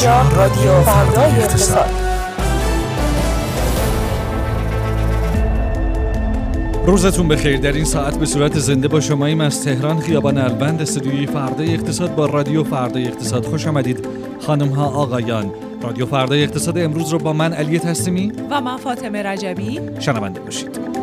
اینجا رادیو فردای اقتصاد. روزتون بخیر. در این ساعت به صورت زنده با شماییم از تهران خیابان البند استودیوی فردای اقتصاد با رادیو فردای اقتصاد. خوش آمدید خانم ها آقایان. رادیو فردای اقتصاد امروز رو با من علی تسلیمی و من فاطمه رجبی. شنونده باشید.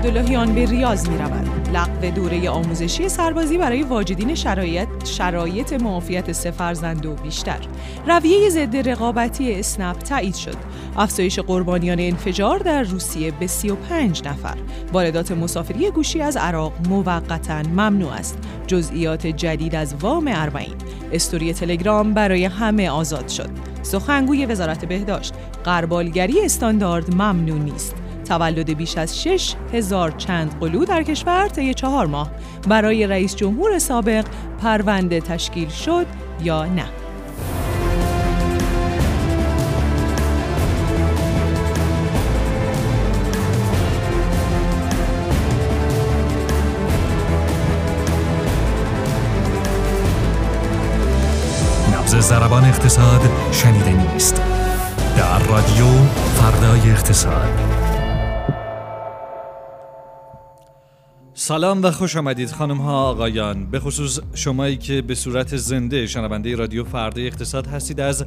عبداللهیان به ریاض می رود. لغو دوره آموزشی سربازی برای واجدین شرایط شرایط معافیت سه فرزند و بیشتر. رویه ضد رقابتی اسنپ تایید شد. افزایش قربانیان انفجار در روسیه به 35 نفر. واردات مسافری گوشی از عراق موقتا ممنوع است. جزئیات جدید از وام اربعین. استوری تلگرام برای همه آزاد شد. سخنگوی وزارت بهداشت. قربالگری استاندارد ممنوع نیست. تولد بیش از 6 هزار چند قلو در کشور طی چهار ماه. برای رئیس جمهور سابق پرونده تشکیل شد یا نه؟ نبز زربان اقتصاد شنیده نیست. در رادیو فردای اقتصاد. سلام و خوش آمدید خانم ها آقایان. به خصوص شمایی که به صورت زنده شنونده رادیو فردا اقتصاد هستید از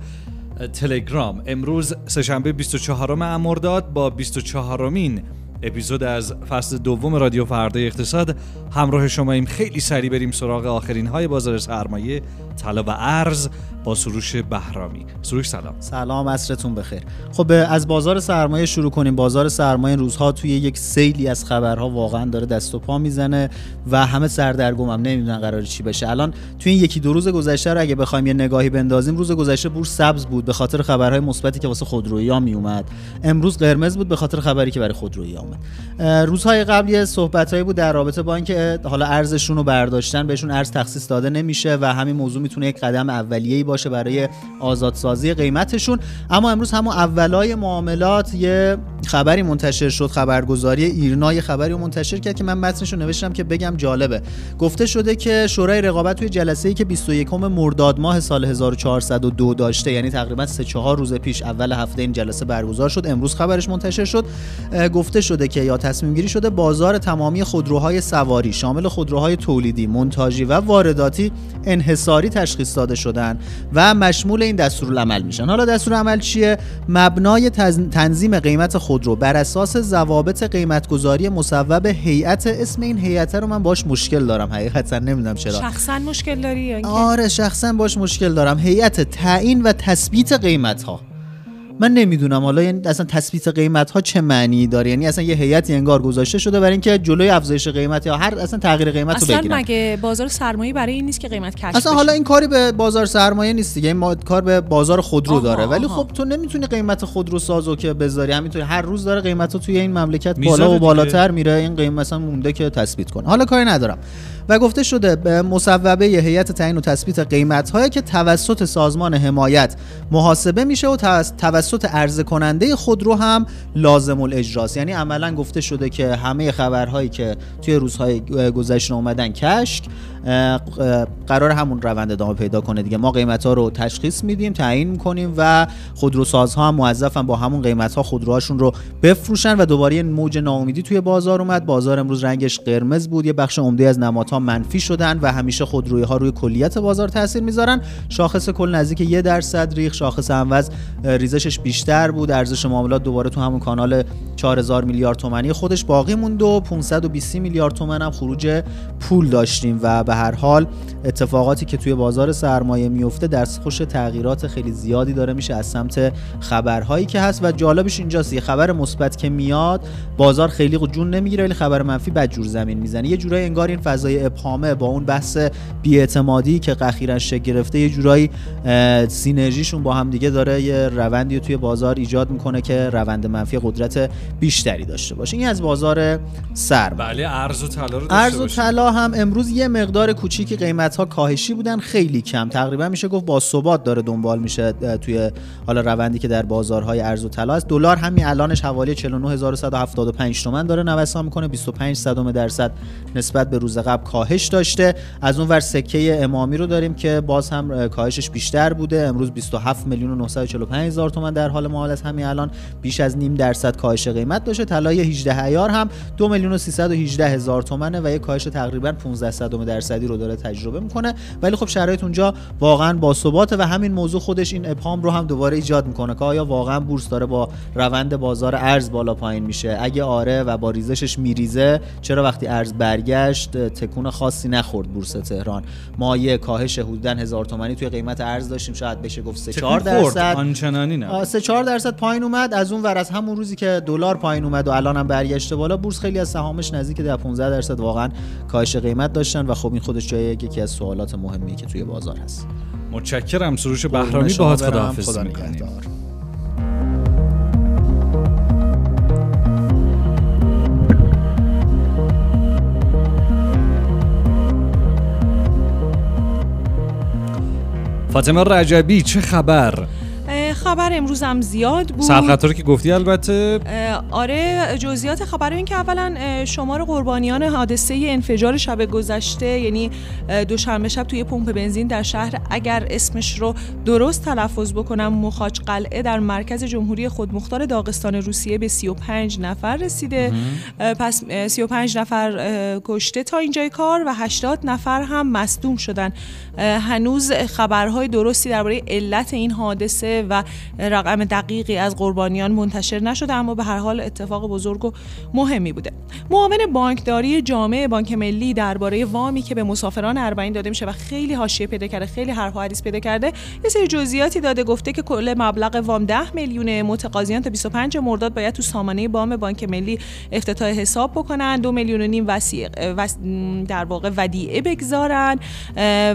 تلگرام. امروز سهشنبه 24 مرداد با 24 مین اپیزود از فصل دوم رادیو فردا اقتصاد. همراه شماییم. خیلی سریع بریم سراغ آخرین های بازار سرمایه طلا و ارز با سروش بهرامی. سروش سلام. سلام عصرتون بخیر. خب از بازار سرمایه شروع کنیم. بازار سرمایه روزها توی یک سیلی از خبرها واقعا داره دست و پا می‌زنه و همه سردرگم هم نمی‌دونن قرار چی بشه. الان توی این یکی دو روز گذشته رو اگه بخوایم یه نگاهی بندازیم روز گذشته بورس سبز بود به خاطر خبرهای مثبتی که واسه خودرویی ها می امروز قرمز بود به خاطر خبری که برای خودرویی اومد. روزهای قبل یه صحبتایی بود در رابطه با اینکه حالا ارزشون رو برداشتن بهشون ارز تخصیص داده نمیشه و همین موضوع می‌تونه یک قدم اولیه‌ای باشه برای آزادسازی قیمتشون. اما امروز همون اولای معاملات یه خبری منتشر شد خبرگزاری ایرنا. یه خبری منتشر کرد که من متنش رو نوشتم که بگم جالبه. گفته شده که شورای رقابت توی جلسه ای که 21 مرداد ماه سال 1402 داشته یعنی تقریبا 3 4 روز پیش اول هفته این جلسه برگزار شد. امروز خبرش منتشر شد. گفته شده که یا تصمیم گیری شده بازار تمامی خودروهای سواری شامل خودروهای تولیدی مونتاژی و وارداتی انحصاری تشخیص داده شدن و مشمول این دستورالعمل میشن. حالا دستورالعمل چیه؟ مبنای تنظیم قیمت خودرو بر اساس ضوابط قیمتگذاری مصوب هیئت اسم این هیئت رو من باش مشکل دارم. حقیقتا نمی‌دونم چرا. شخصا مشکل داری آره شخصا باش مشکل دارم. هیئت تعیین و تثبیت قیمت ها من نمی‌دونم. حالا یعنی اصلا تثبیت قیمت ها چه معنی داره؟ یعنی اصلا یه هیئتی انگار گذاشته شده برای اینکه جلوی افزایش قیمت یا هر اصلا تغییر قیمت رو بگیرن. اصلا مگه بازار سرمایه برای این نیست که قیمت کشف اصلا حالا این کاری به بازار سرمایه نیست دیگه. ما کار به بازار خودرو داره. ولی خب تو نمی‌تونی قیمت خودرو سازو که بذاری. همینطوری هر روز داره قیمت ها توی این مملکت بالا و بالاتر میره. این قیمت مثلا مونده که تثبیت کنه. حالا کاری ندارم. و گفته شده به مصوبه هیئت تعیین و تثبیت قیمت هایی که توسط سازمان حمایت محاسبه میشه و توسط عرضه کننده خودرو هم لازم الاجراست. یعنی عملا گفته شده که همه خبرهایی که توی روزهای گذشته اومدن کشک قرار همون روند ادامه پیدا کنه دیگه. ما قیمت ها رو تشخیص میدیم تعیین می‌کنیم و خودروسازها هم موظفن با همون قیمت ها خودروهاشون رو بفروشن و دوباره موج ناامیدی توی بازار اومد. بازار امروز رنگش قرمز بود. یه بخش عمده از نمادها منفی شدن و همیشه خودروی ها روی کلیت بازار تاثیر می‌ذارن. شاخص کل نزدیک یه درصد ریخ شاخص اموز ریزشش بیشتر بود. ارزش معاملات دوباره تو همون کانال 4000 میلیارد تومانی خودش باقی موند و 520 میلیارد تومن هم خروج پول داشتیم و به هر حال اتفاقاتی که توی بازار سرمایه میفته دستخوش تغییرات خیلی زیادی داره میشه از سمت خبرهایی که هست و جالبش اینجاست یه خبر مثبت که میاد بازار خیلی جون نمی‌گیره ولی خبر منفی بدجور زمین می‌زنه. یه جورایی انگار این فضای ابهامه با اون بحث بیاعتمادی که اخیرا شکل گرفته یه جورایی سینرژیشون با هم دیگه داره یه روندی توی بازار ایجاد می‌کنه که روند منفی قدرت بیشتری داشته باشه. این از بازار سرمایه. بله ارز و طلا رو ارز و طلا هم امروز یه مقدار مقدار کوچیکی قیمت ها کاهشی بودن خیلی کم. تقریبا میشه گفت با ثبات داره دنبال میشه توی حالا روندی که در بازارهای ارز و طلا است. دلار همین الانش حوالی 49175 تومن داره نوسان می‌کنه. 25 صدم درصد نسبت به روز قبل کاهش داشته. از اون ور سکه امامی رو داریم که باز هم کاهشش بیشتر بوده. امروز 27 میلیون و 945 هزار تومن در حال معامله است همین الان بیش از نیم درصد کاهش قیمت داشته. طلای 18 ایار هم 2 میلیون و 318 هزار تومنه و یک کاهش تقریبا 15 صدم درصدی رو داره تجربه می‌کنه. ولی خب شرایط اونجا واقعا با ثبات و همین موضوع خودش این ابهام رو هم دوباره ایجاد می‌کنه که آیا واقعا بورس داره با روند بازار ارز بالا پایین میشه؟ اگه آره و با ریزشش میریزه چرا وقتی ارز برگشت تکون خاصی نخورد بورس تهران؟ ما یه کاهش حدودا هزار تومانی توی قیمت ارز داشتیم شاید بشه گفت 3 4 درصد. آنچنانی نه. 3 4 درصد پایین اومد. از اون ور از همون روزی که دلار پایین اومد و الان هم برگشته بالا بورس خیلی از سهامش نزدیک در 15 درصد واقعا کاهش قیمت داشتن و خب این خودش جای یکی از سوالات مهمی که توی بازار هست. متشکرم. سروش بهرامی باهات خداحافظی خدا می‌کنیم. فاطمه رجبی چه خبر؟ خبر امروز هم زیاد بود. سرخطاری که گفتی البته. آره جزئیات خبر این که اولا شمار قربانیان حادثه انفجار شب گذشته یعنی دوشنبه شب توی پمپ بنزین در شهر اگر اسمش رو درست تلفظ بکنم مخاچ قلعه در مرکز جمهوری خودمختار داغستان روسیه به 35 نفر رسیده. پس 35 نفر کشته تا اینجای کار و 80 نفر هم مصدوم شدن. هنوز خبرهای درستی درباره علت این حادثه و رقم دقیقی از قربانیان منتشر نشده اما به هر حال اتفاق بزرگ و مهمی بوده. معاون بانکداری جامعه بانک ملی درباره وامی که به مسافران اربعین داده میشه و خیلی حاشیه پیدا کرده خیلی حرف و حدیث پیدا کرده یه سری جزئیاتی داده گفته که کل مبلغ وام 10 میلیون متقاضیان تا 25 مرداد باید تو سامانه وام بانک ملی افتتاح حساب بکنن دو میلیون و نیم وسیق در واقع ودیعه بگذارن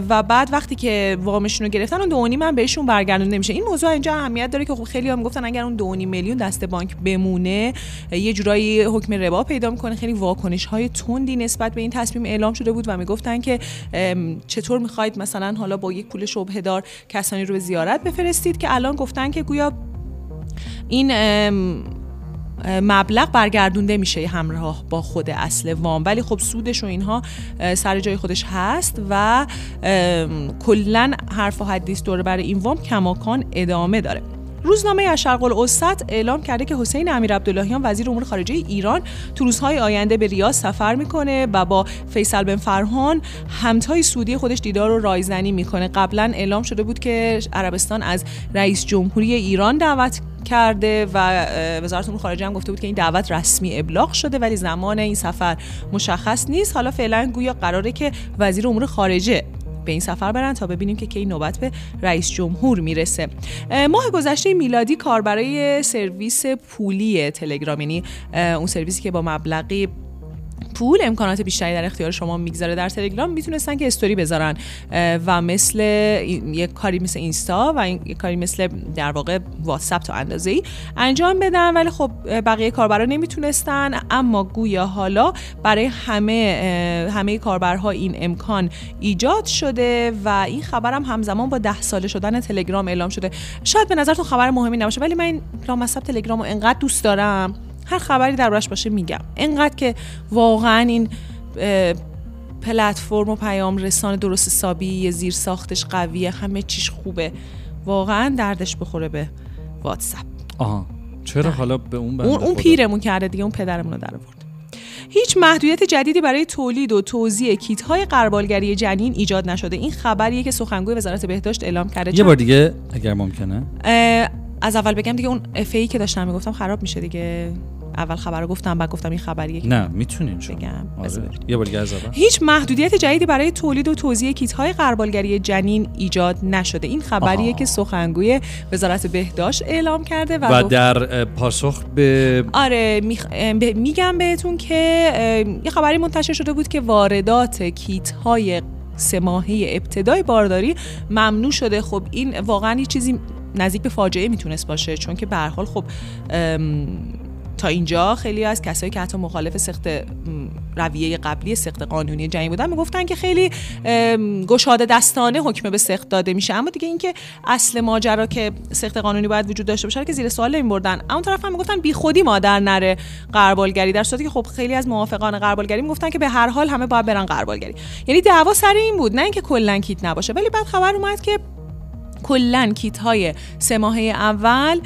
و بعد وقتی که وامشون رو گرفتن اون دو نیم بهشون برگردونده نمیشه. این موضوع اینجا اهمیت داره که خب خیلی هم گفتن اگر اون 2 میلیون دست بانک بمونه یه جورایی حکم ربا پیدا می‌کنه. خیلی واکنش های تندی نسبت به این تصمیم اعلام شده بود و می‌گفتن که چطور می‌خواید مثلا حالا با یک پول شبهه دار کسانی رو به زیارت بفرستید که الان گفتن که گویا این مبلغ برگردونده میشه همراه با خود اصل وام. ولی خب سودش و اینها سر جای خودش هست و کلا حرف و حدیث دور برای این وام کماکان ادامه داره. روزنامه از شرق الاوسط اعلام کرده که حسین امیر عبداللهیان وزیر امور خارجه ایران تو روزهای آینده به ریاض سفر می‌کنه و با فیصل بن فرهان همتای سعودی خودش دیدار و رایزنی می‌کنه. قبلا اعلام شده بود که عربستان از رئیس جمهوری ایران دعوت کرده و وزارت امور خارجه هم گفته بود که این دعوت رسمی ابلاغ شده ولی زمان این سفر مشخص نیست. حالا فعلا گویا قراره که وزیر امور خارجه به این سفر برن تا ببینیم که کی نوبت به رئیس جمهور می‌رسه. ماه گذشته میلادی کار برای سرویس پولی تلگرام یعنی اون سرویسی که با مبلغی پول امکانات بیشتری در اختیار شما می‌گذاره. در تلگرام می‌تونستن که استوری بذارن و مثل یک کاری مثل اینستا و یک کاری مثل در واقع واتساپ تا اندازه ای انجام بدن. ولی خب بقیه کاربرا نمی‌تونستن. اما گویا حالا برای همه همه کاربرها این امکان ایجاد شده و این خبرم همزمان با ده ساله شدن تلگرام اعلام شده. شاید به نظرتون خبر مهمی نباشه ولی من لامصب تلگرام رو انقدر دوست دارم. هر خبری دربارش باشه میگم. انقدر که واقعا این پلتفرم و پیام رسان درست حسابی زیر ساختش قویه همه چیش خوبه. واقعا دردش بخوره به واتساپ. آها. چرا بله. حالا به اون اون, اون پیرمون کرده دیگه اون پدرمون رو در آورد. هیچ محدودیت جدیدی برای تولید و توزیع کیت های قربالگری جنین ایجاد نشده. این خبریه که سخنگوی وزارت بهداشت اعلام کرده یه بار دیگه اگر ممکنه. از اول بگم دیگه اون افی که داشتم می‌گفتم خراب میشه دیگه. اول خبر رو گفتم بعد گفتم این خبریه نه می‌تونین شما. بگم آره. یه بار دیگه از اول. هیچ محدودیت جدیدی برای تولید و توزیع کیت های قربالگری جنین ایجاد نشده. این خبریه آها. که سخنگوی وزارت بهداشت اعلام کرده و, و در پاسخ به آره میگم بهتون که یه خبری منتشر شده بود که واردات کیت های سه ماهه ابتدای بارداری ممنوع شده. خب این واقعا یه چیزی نزدیک به فاجعه می‌تونست باشه چون که به حال خب تا اینجا خیلی از کسایی که حتی مخالف سخت رویه قبلی سخت قانونی جنگی بودن می‌گفتن که خیلی گشاده دستانه حکم به سخت داده میشه. اما دیگه اینکه اصل ماجرا که سخت قانونی باید وجود داشته باشه که زیر سوال نمیبردن. اون طرف هم می‌گفتن بی خودی مادر نره قربالگری در صورتی که خب خیلی از موافقان قربالگری می‌گفتن که به هر حال همه باید برن قربالگری. یعنی دعوا سر این بود نه اینکه کلا کیت نباشه. ولی بعد خبر اومد که کلا کیت های سه ماهه اول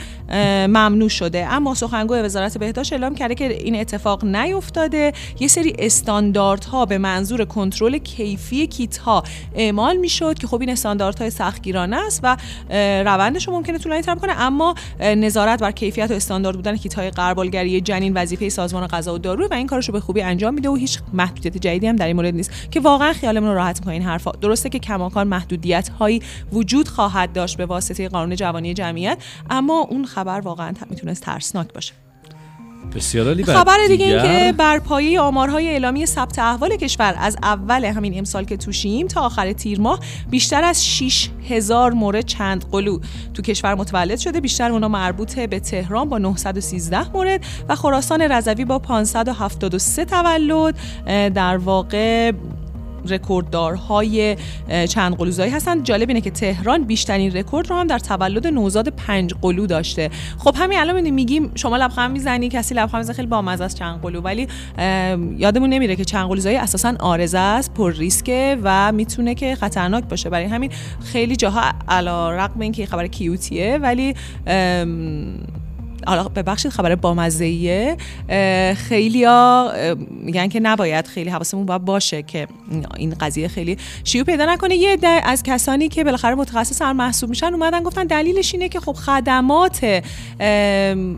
ممنوع شده. اما سخنگوی وزارت بهداشت اعلام کرده که این اتفاق نیفتاده. یه سری استانداردها به منظور کنترل کیفی کیت ها اعمال می‌شد که خب این استانداردهای سختگیرانه است و روندش رو ممکنه طولانی تر کنه اما نظارت بر کیفیت و استاندارد بودن کیت های قربالگری جنین وظیفه سازمان غذا و دارو و این کارش رو به خوبی انجام میده و هیچ محدودیت جدیدی هم در این مورد نیست. که واقعا خیالمون رو راحت می‌کنه این حرفا. درسته که کماکان محدودیت هایی وجود خواهد داشت به واسطه قانون جوانی جمعیت اما اون خبر واقعا می‌تونست ترسناک باشه. بسیار خبر دیگه این که بر پایه آمارهای اعلامی ثبت احوال کشور از اول همین امسال که توشیم تا آخر تیر ماه بیشتر از 6 هزار مورد چند قلو. تو کشور متولد شده بیشتر اونا مربوط به تهران با 913 مورد و خراسان رضوی با 573 تولد در واقع رکورددارهای چند قلوزایی هستن. جالب اینه که تهران بیشترین رکورد رو هم در تولد نوزاد پنج قلو داشته. خب همین الان میگیم شما لبخند می‌زنی کسی لبخند می‌زنه خیلی بامزه از چند قلو. ولی یادمون نمیره که چند قلوزایی اساسا آرزه است پر ریسکه و می‌تونه که خطرناک باشه. برای همین خیلی جاها علا رقم اینکه خبر کیوتیه ولی حالا ببخشید خبر بامزه‌ایه. خیلیا میگن که نباید خیلی حواسمون باید باشه که این قضیه خیلی شیوع پیدا نکنه. یه از کسانی که بالاخره متخصص هر محسوب میشن اومدن گفتن دلیلش اینه که خب خدمات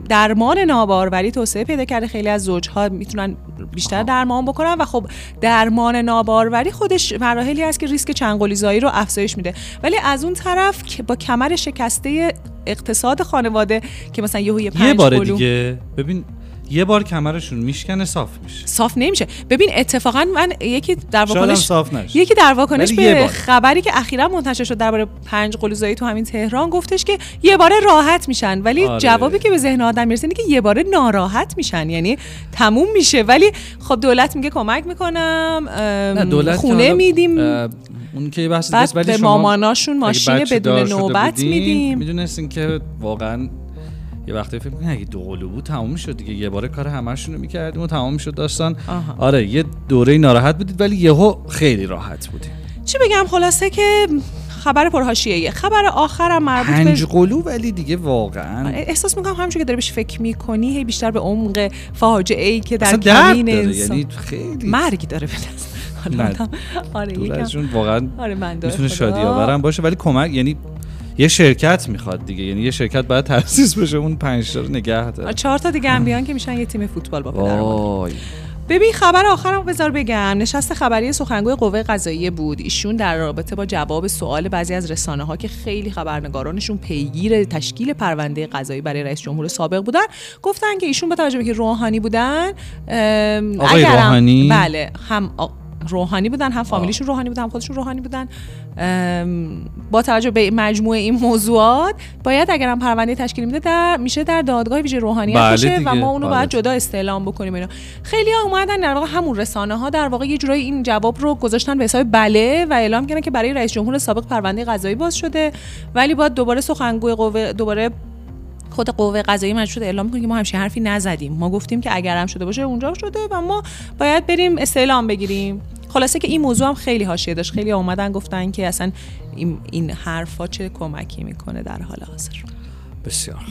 درمان ناباروری توسعه پیدا کرده. خیلی از زوجها می‌تونن بیشتر درمان بکنن و خب درمان ناباروری خودش مراحلی هست که ریسک چنگولیزایی رو افزایش میده. ولی از اون طرف که با کمر شکسته اقتصاد خانواده که مثلا یه پنج یه بار دیگه ببین یه بار کمرشون میشکنه صاف میشه. صاف نمیشه. ببین اتفاقا من یکی در واکنش. یکی در واکنش به خبری که اخیرا منتشر شد درباره پنج قلوزایی تو همین تهران گفتش که یه باره راحت میشن. ولی آره. جوابی که به ذهن آدم می‌رسه اینه که یه باره ناراحت میشن. یعنی تموم میشه. ولی خب دولت میگه کمک می‌کنم دولت خونه میدیم. اون که بحث بعد به ماماناشون ماشین بدون نوبت میدیم. می‌دونستین که واقعا یه وقتی فکر کنید اگه دو قلو بود تموم شد دیگه یه باره کار همشون رو می‌کردیم و تمام شد داستان. آره یه دوره ناراحت بودید ولی یهو خیلی راحت بودیم چی بگم؟ خلاصه که خبر پرهاشیه. خبر آخرم مربوط پنج به قلو ولی دیگه واقعا احساس می‌کنم همونجوری که داری بهش فکر می‌کنی هی بیشتر به عمق فاجعه ای که در کمین انسان. یعنی خیلی مرگی داره آره یکم. واقعا آره می‌تونه شادی آورم باشه ولی کمک یعنی یه شرکت می‌خواد دیگه یعنی یه شرکت باید تاسیس بشه اون پنج تا رو نگه داره. چهار تا دیگه هم بیان که میشن یه تیم فوتبال با پدر ببین خبر آخرم بذار بگم. نشست خبری سخنگوی قوه قضاییه بود. ایشون در رابطه با جواب سوال بعضی از رسانه ها که خیلی خبرنگارانشون پیگیر تشکیل پرونده قضایی برای رئیس جمهور سابق بودن گفتن که ایشون با توجه به که روحانی بودن آقای روحانی؟ بله هم روحانی بودن هم فامیلیشون روحانی بودن هم خودشون روحانی بودن. با توجه به مجموعه این موضوعات باید اگر هم پرونده تشکیل میده در میشه در دادگاه ویژه روحانیت بله باشه و ما اونو بله. باید جدا استعلام بکنیم اینا خیلی ها اومدن در واقع همون رسانه ها در واقع یه جورایی این جواب رو گذاشتن به حساب بله و اعلام کردن که برای رئیس جمهور سابق پرونده قضایی باز شده ولی باید دوباره سخنگوی قوه دوباره خود قوه قضایی مجبور اعلام کنه که ما همچین حرفی نزدیم. ما گفتیم که اگر هم شده باشه اونجا شده و ما باید بریم استعلام بگیریم. خلاصه که این موضوع هم خیلی حاشیه داشت. خیلی اومدن گفتن که اصلا این, این حرفا چه کمکی می‌کنه در حال حاضر. بسیار.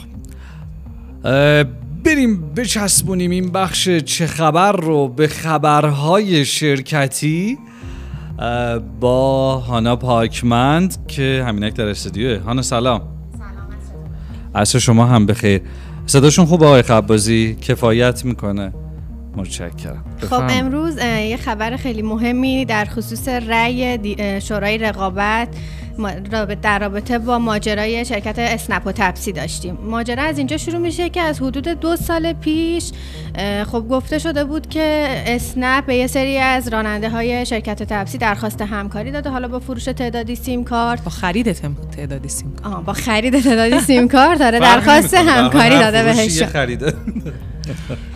بریم بچسبونیم این بخش چه خبر رو به خبرهای شرکتی با هانا پاکمند که همینک در استودیوه. هانا سلام. سلام شما هم بخیر. صداشون خوب آقای خبازی؟ کفایت می‌کنه. متشکرم. خب امروز یه خبر خیلی مهمی در خصوص رأی شورای رقابت. در رابطه با ماجرای شرکت اسنپ و تپسی داشتیم. ماجرا از اینجا شروع میشه که از حدود دو سال پیش خب گفته شده بود که اسنپ به یه سری از راننده های شرکت تپسی درخواست همکاری داده. حالا با فروش تعدادی سیم کارت با خرید تعدادی سیم کارت. با خرید تعدادی سیم کارت داره درخواست همکاری داده بهش.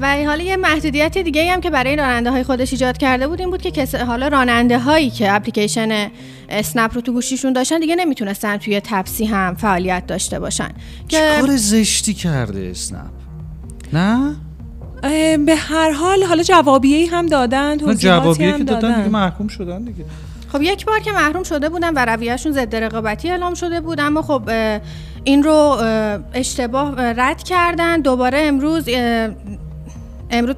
و حالا یه محدودیت دیگه هم که برای راننده های خودش ایجاد کرده بود این بود که حالا راننده هایی که اپلیکیشن اسنپ رو تو گوشیشون داشتن دیگه نمی‌تونستن توی تپسی هم فعالیت داشته باشن. چه کار زشتی کرده اسنپ؟ نه؟ به هر حال حالا جوابیه هم دادن توضیحاتی هم که دادن دیگه محکوم شدن دیگه. خب یک بار که محروم شده بودن و رویهشون ضد رقابتی اعلام شده بود اما خب این رو اشتباه رد کردن. دوباره امروز امروز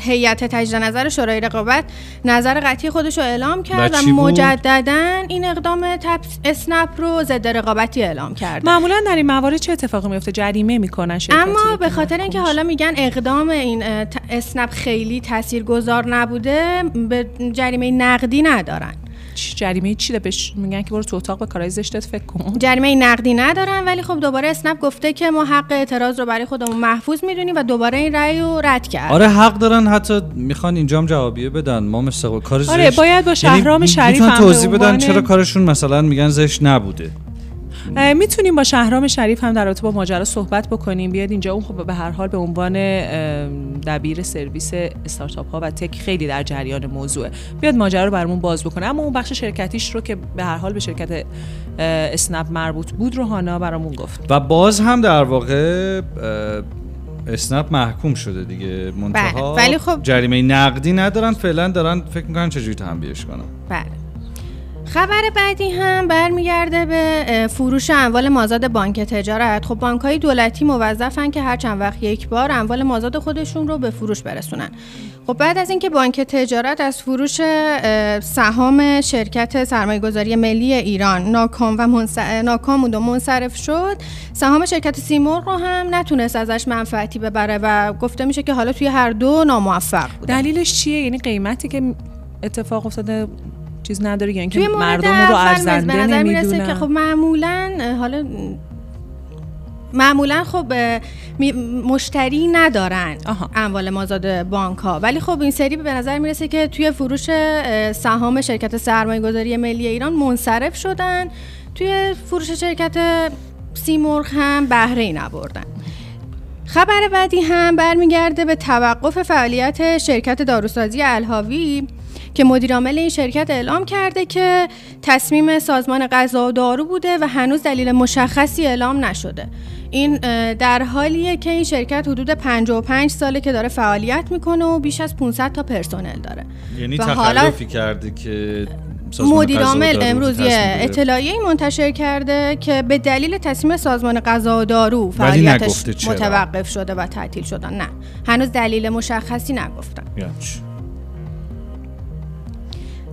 هیئت تجدید نظر شورای رقابت نظر قطعی خودش رو اعلام کرد و مجددا این اقدام اسنپ رو ضد رقابتی اعلام کرد. معمولا در این موارد چه اتفاقی میفته؟ جریمه می‌کنن اما به خاطر اینکه حالا میگن اقدام این اسنپ خیلی تاثیرگذار نبوده به جریمه نقدی ندارن. جریمه چی بهش میگن که برو تو اتاق به کارهای زشتت فکر کن. جریمه نقدی ندارن ولی خب دوباره اسنپ گفته که ما حق اعتراض رو برای خودمون محفوظ می‌دونیم و دوباره این رأی رو رد کرد آره حق دارن حتی می‌خوان اینجام جوابیه بدن. ما مثل کار زشت آره باید با یعنی شهرام شریف هم توضیح بدن چرا کارشون مثلا میگن زشت نبوده. می‌تونیم با شهرام شریف هم در رابطه با ماجرا صحبت بکنیم. بیاد اینجا. اون خب به هر حال به عنوان دبیر سرویس استارتاپ ها و تک خیلی در جریان موضوعه. بیاد ماجرا رو برامون باز بکنه. اما اون بخش شرکتیش رو که به هر حال به شرکت اسنپ مربوط بود رو هانا برامون گفت. و باز هم در واقع اسنپ محکوم شده دیگه. منتها بله. ولی خب جریمه نقدی ندارن. فعلا دارن فکر می‌کنن چجوری تنبیهش کنن. بله. خبر بعدی هم برمیگرده به فروش اموال مازاد بانک تجارت. خب بانک های دولتی موظفن که هر چند وقت یک بار اموال مازاد خودشون رو به فروش برسونن. خب بعد از اینکه بانک تجارت از فروش سهام شرکت سرمایه گذاری ملی ایران ناکام و ناکام و منصرف شد سهام شرکت سیمور رو هم نتونست ازش منفعتی ببره و گفته میشه که حالا توی هر دو ناموفق بود دلیلش چیه؟ یعنی قیمتی که اتفاق افتاده چیز نداره یعنی که مردم رو ارزنده نمی‌دونن که خب معمولا حالا معمولا خب مشتری ندارن اموال مازاد بانک ها ولی خب این سری به نظر می‌رسه که توی فروش سهام شرکت سرمایه گذاری ملی ایران منصرف شدن. توی فروش شرکت سیمرغ هم بهره ای نبردن. خبر بعدی هم برمیگرده به توقف فعالیت شرکت داروسازی الهاوی. که مدیرعامل این شرکت اعلام کرده که تصمیم سازمان غذا و دارو بوده و هنوز دلیل مشخصی اعلام نشده. این در حالیه که این شرکت حدود 55 ساله که داره فعالیت می‌کنه و بیش از 500 تا پرسنل داره. یعنی تخلفی کرده که مدیر عامل امروز یه اطلاعیه منتشر کرده که به دلیل تصمیم سازمان غذا و دارو فعالیتش متوقف شده و تعطیل شدن نه هنوز دلیل مشخصی نگفتن. یعنی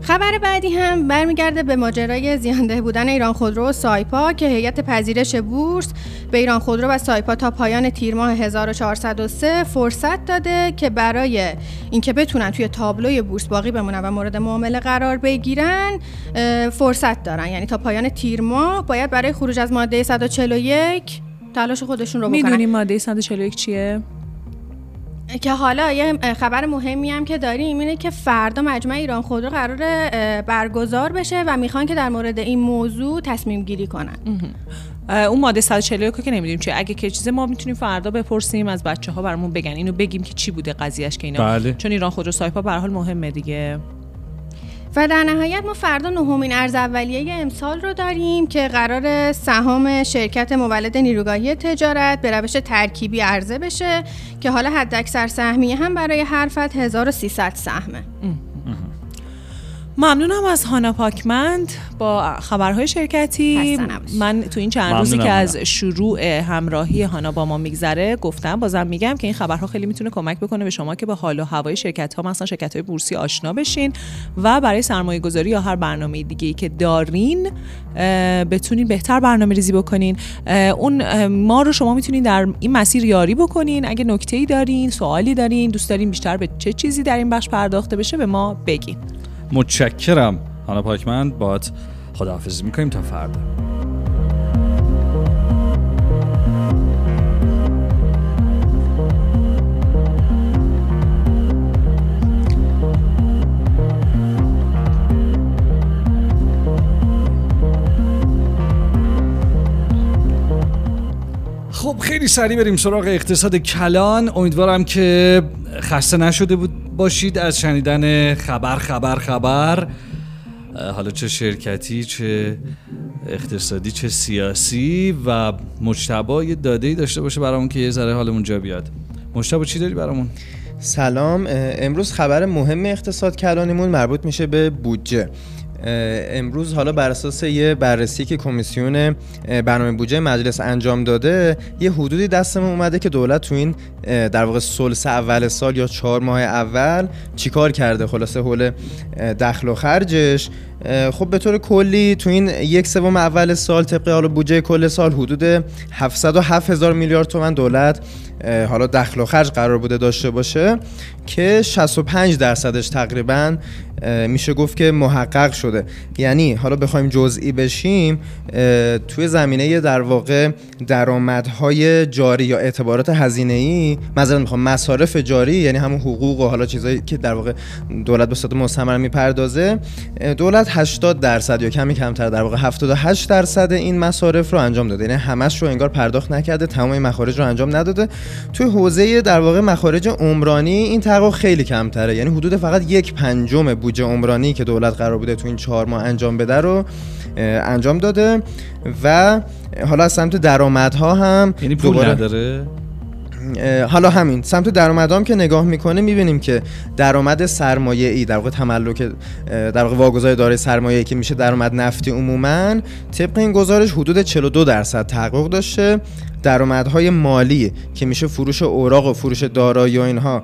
خبر بعدی هم برمیگرده به ماجرای زیانده بودن ایران خودرو و سایپا که هیئت پذیرش بورس به ایران خودرو و سایپا تا پایان تیر ماه 1403 فرصت داده که برای اینکه بتونن توی تابلوی بورس باقی بمونن و مورد معامله قرار بگیرن فرصت دارن. یعنی تا پایان تیر ماه باید برای خروج از ماده 141 تلاش خودشون رو بکنن. می‌دونی ماده 141 چیه؟ که حالا یه خبر مهمی هم که داریم اینه که فردا مجمع ایران خودرو قرار برگزار بشه و می‌خوان که در مورد این موضوع تصمیم گیری کنن. اون ماده 141 که نمی‌دونیم چیه. اگه که چیزه ما می‌تونیم فردا بپرسیم از بچه ها برامون بگن. اینو بگیم که چی بوده قضیهش که اینا. بله. چون ایران خودرو سایپا به حال مهمه دیگه. و در نهایت ما فردا نهمین ارز اولیه امسال رو داریم که قرار سهام شرکت مولد نیروگاهی تجارت به روش ترکیبی عرضه بشه که حالا حداکثر سهمیه هم برای هر فت 1300 سهمه. ممنونم از هانا پاکمند با خبرهای شرکتی. من تو این چند روزی که از شروع همراهی هانا با ما میگذره گفتم بازم میگم که این خبرها خیلی می‌تونه کمک بکنه به شما که به حال و هوای شرکت ها مثلا شرکت های بورسی آشنا بشین و برای سرمایه گذاری یا هر برنامه دیگه ای که دارین بتونین بهتر برنامه ریزی بکنین. اون ما رو شما می‌تونین در این مسیر یاری بکنین. اگه نکته ای دارین سوالی دارین دوست دارین بیشتر به چه چیزی در این بخش پرداخته بشه به ما بگین. متشکرم. هانا پاکمند باید خداحافظی می‌کنیم تا فردا. خب خیلی سریع بریم سراغ اقتصاد کلان. امیدوارم که خسته نشده بود. باشید از شنیدن خبر خبر خبر. حالا چه شرکتی چه اقتصادی چه سیاسی و مجتبا یه داده داشته باشه برامون که یه ذره حالمون جا بیاد. مجتبا چی داری برامون؟ سلام. امروز خبر مهم اقتصاد کلانیمون مربوط میشه به بودجه. امروز حالا بر اساس یه بررسی که کمیسیون برنامه بودجه مجلس انجام داده یه حدودی دستمون اومده که دولت تو این در واقع سلس اول سال یا چهار ماه اول چیکار کرده؟ خلاصه حول دخل و خرجش. خب به طور کلی تو این یک سوم اول سال طبق حالا بودجه کل سال حدود 707 هزار میلیارد تومن دولت حالا دخل و خرج قرار بوده داشته باشه که 65 درصدش تقریبا میشه گفت که محقق شده. یعنی حالا بخوایم جزئی بشیم توی زمینه در واقع درآمدهای جاری یا اعتبارات هزینه ای مثلا می‌خوام مصارف جاری یعنی همون حقوق و حالا چیزایی که در واقع دولت به صورت مستمر می‌پردازه دولت 80 درصد یا کمی کمتر در واقع 78 درصد این مصارف رو انجام داده. یعنی همش رو انگار پرداخت نکرده تمام مخارج رو انجام نداده. توی حوزه در واقع مخارج عمرانی این تقاضا خیلی کمتره. یعنی حدود فقط یک پنجم بودجه عمرانی که دولت قرار بوده تو این چهار ماه انجام بده رو انجام داده و حالا از سمت درآمدها هم یعنی پول نداره؟ حالا همین. سمت درآمدام که نگاه می‌کنه می‌بینیم که درآمد سرمایه ای در واقع تملک در واقع واگذار دارای سرمایه ای که میشه درآمد نفتی عموما طبق این گزارش حدود 42 درصد تحقق داشته. درآمدهای مالی که میشه فروش اوراق و فروش دارایی و اینها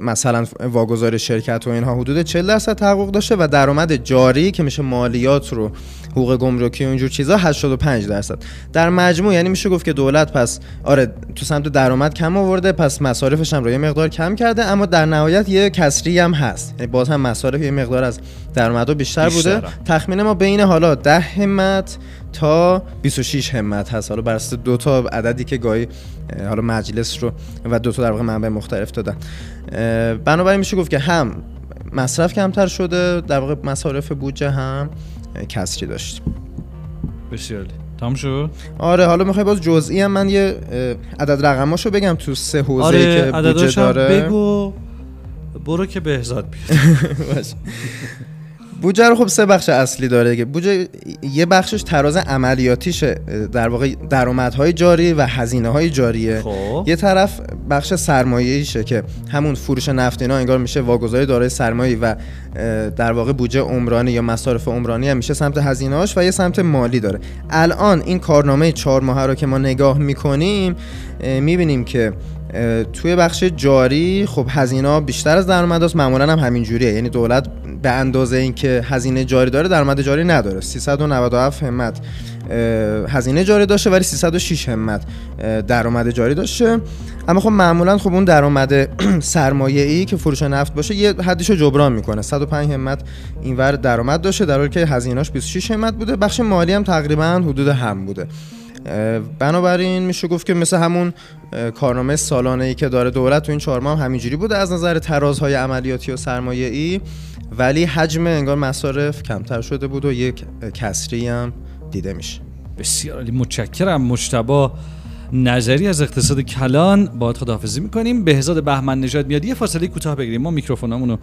مثلا واگذار شرکت و اینها حدود 40 درصد تحقق داشته و درآمد جاری که میشه مالیات رو حقوق گمرکی و اینجور چیزا 85 درصد. در مجموع یعنی میشه گفت که دولت پس آره تو سمت درآمد کم آورده پس مصارفش هم رو یه مقدار کم کرده اما در نهایت یه کسری هم هست. یعنی باز هم مصارف یه مقدار از درآمدها بیشتر, بیشتر بوده. تخمین ما بین حالا 10 همت تا 26 همت هست. حالا بر دو تا عددی که گاهی حالا مجلس رو و دو تا در واقع منبع مختلف دادن. بنابراین میشه گفت که هم مصرف کمتر شده در واقع مصارف بودجه هم کسری داشت بسیار تمام شد؟ آره حالا می‌خوای باز جزئی هم من یه عدد رقماشو بگم تو سه حوزه آره که بودجه داره. بگو. برو که بهزاد بیاد. بودجه رو خب سه بخش اصلی داره دیگه. بودجه یه بخشش تراز عملیاتیشه. در واقع درآمدهای جاری و هزینه های جاریه. خب. یه طرف بخش سرمایه‌ایشه که همون فروش نفت اینا انگار میشه واگذاری دارای سرمایه و در واقع بودجه عمرانی یا مصارف عمرانی هم میشه سمت هزینه‌هاش و یه سمت مالی داره. الان این کارنامه چهار ماهه رو که ما نگاه می‌کنیم می‌بینیم که توی بخش جاری خب هزینه بیشتر از درآمداست. معمولا هم همین جوریه. یعنی دولت به اندازه اینکه هزینه جاری داره درآمد جاری نداره. 397 همت هزینه جاری داشته ولی 306 همت درآمد جاری داشته. اما خب معمولا خب اون درآمد سرمایه ای که فروش نفت باشه یه حدیشو جبران می‌کنه. 105 همت اینور درآمد داشته در حالی که هزینه‌اش 26 همت بوده. بخش مالی هم تقریبا حدود هم بوده. بنابراین میشه گفت که مثل همون کارنامه سالانه ای که داره دولت تو این چهار ماه هم همینجوری بوده از نظر ترازهای عملیاتی و سرمایه ای ولی حجم انگار مصارف کمتر شده بود و یک کسری هم دیده میشه. بسیار عالی. متشکرم. مجتبا نظری از اقتصاد کلان با خداحافظی می‌کنیم. بهزاد بهمن نژاد میاد. یه فاصله کوتاه بگیریم. ما میکروفونامون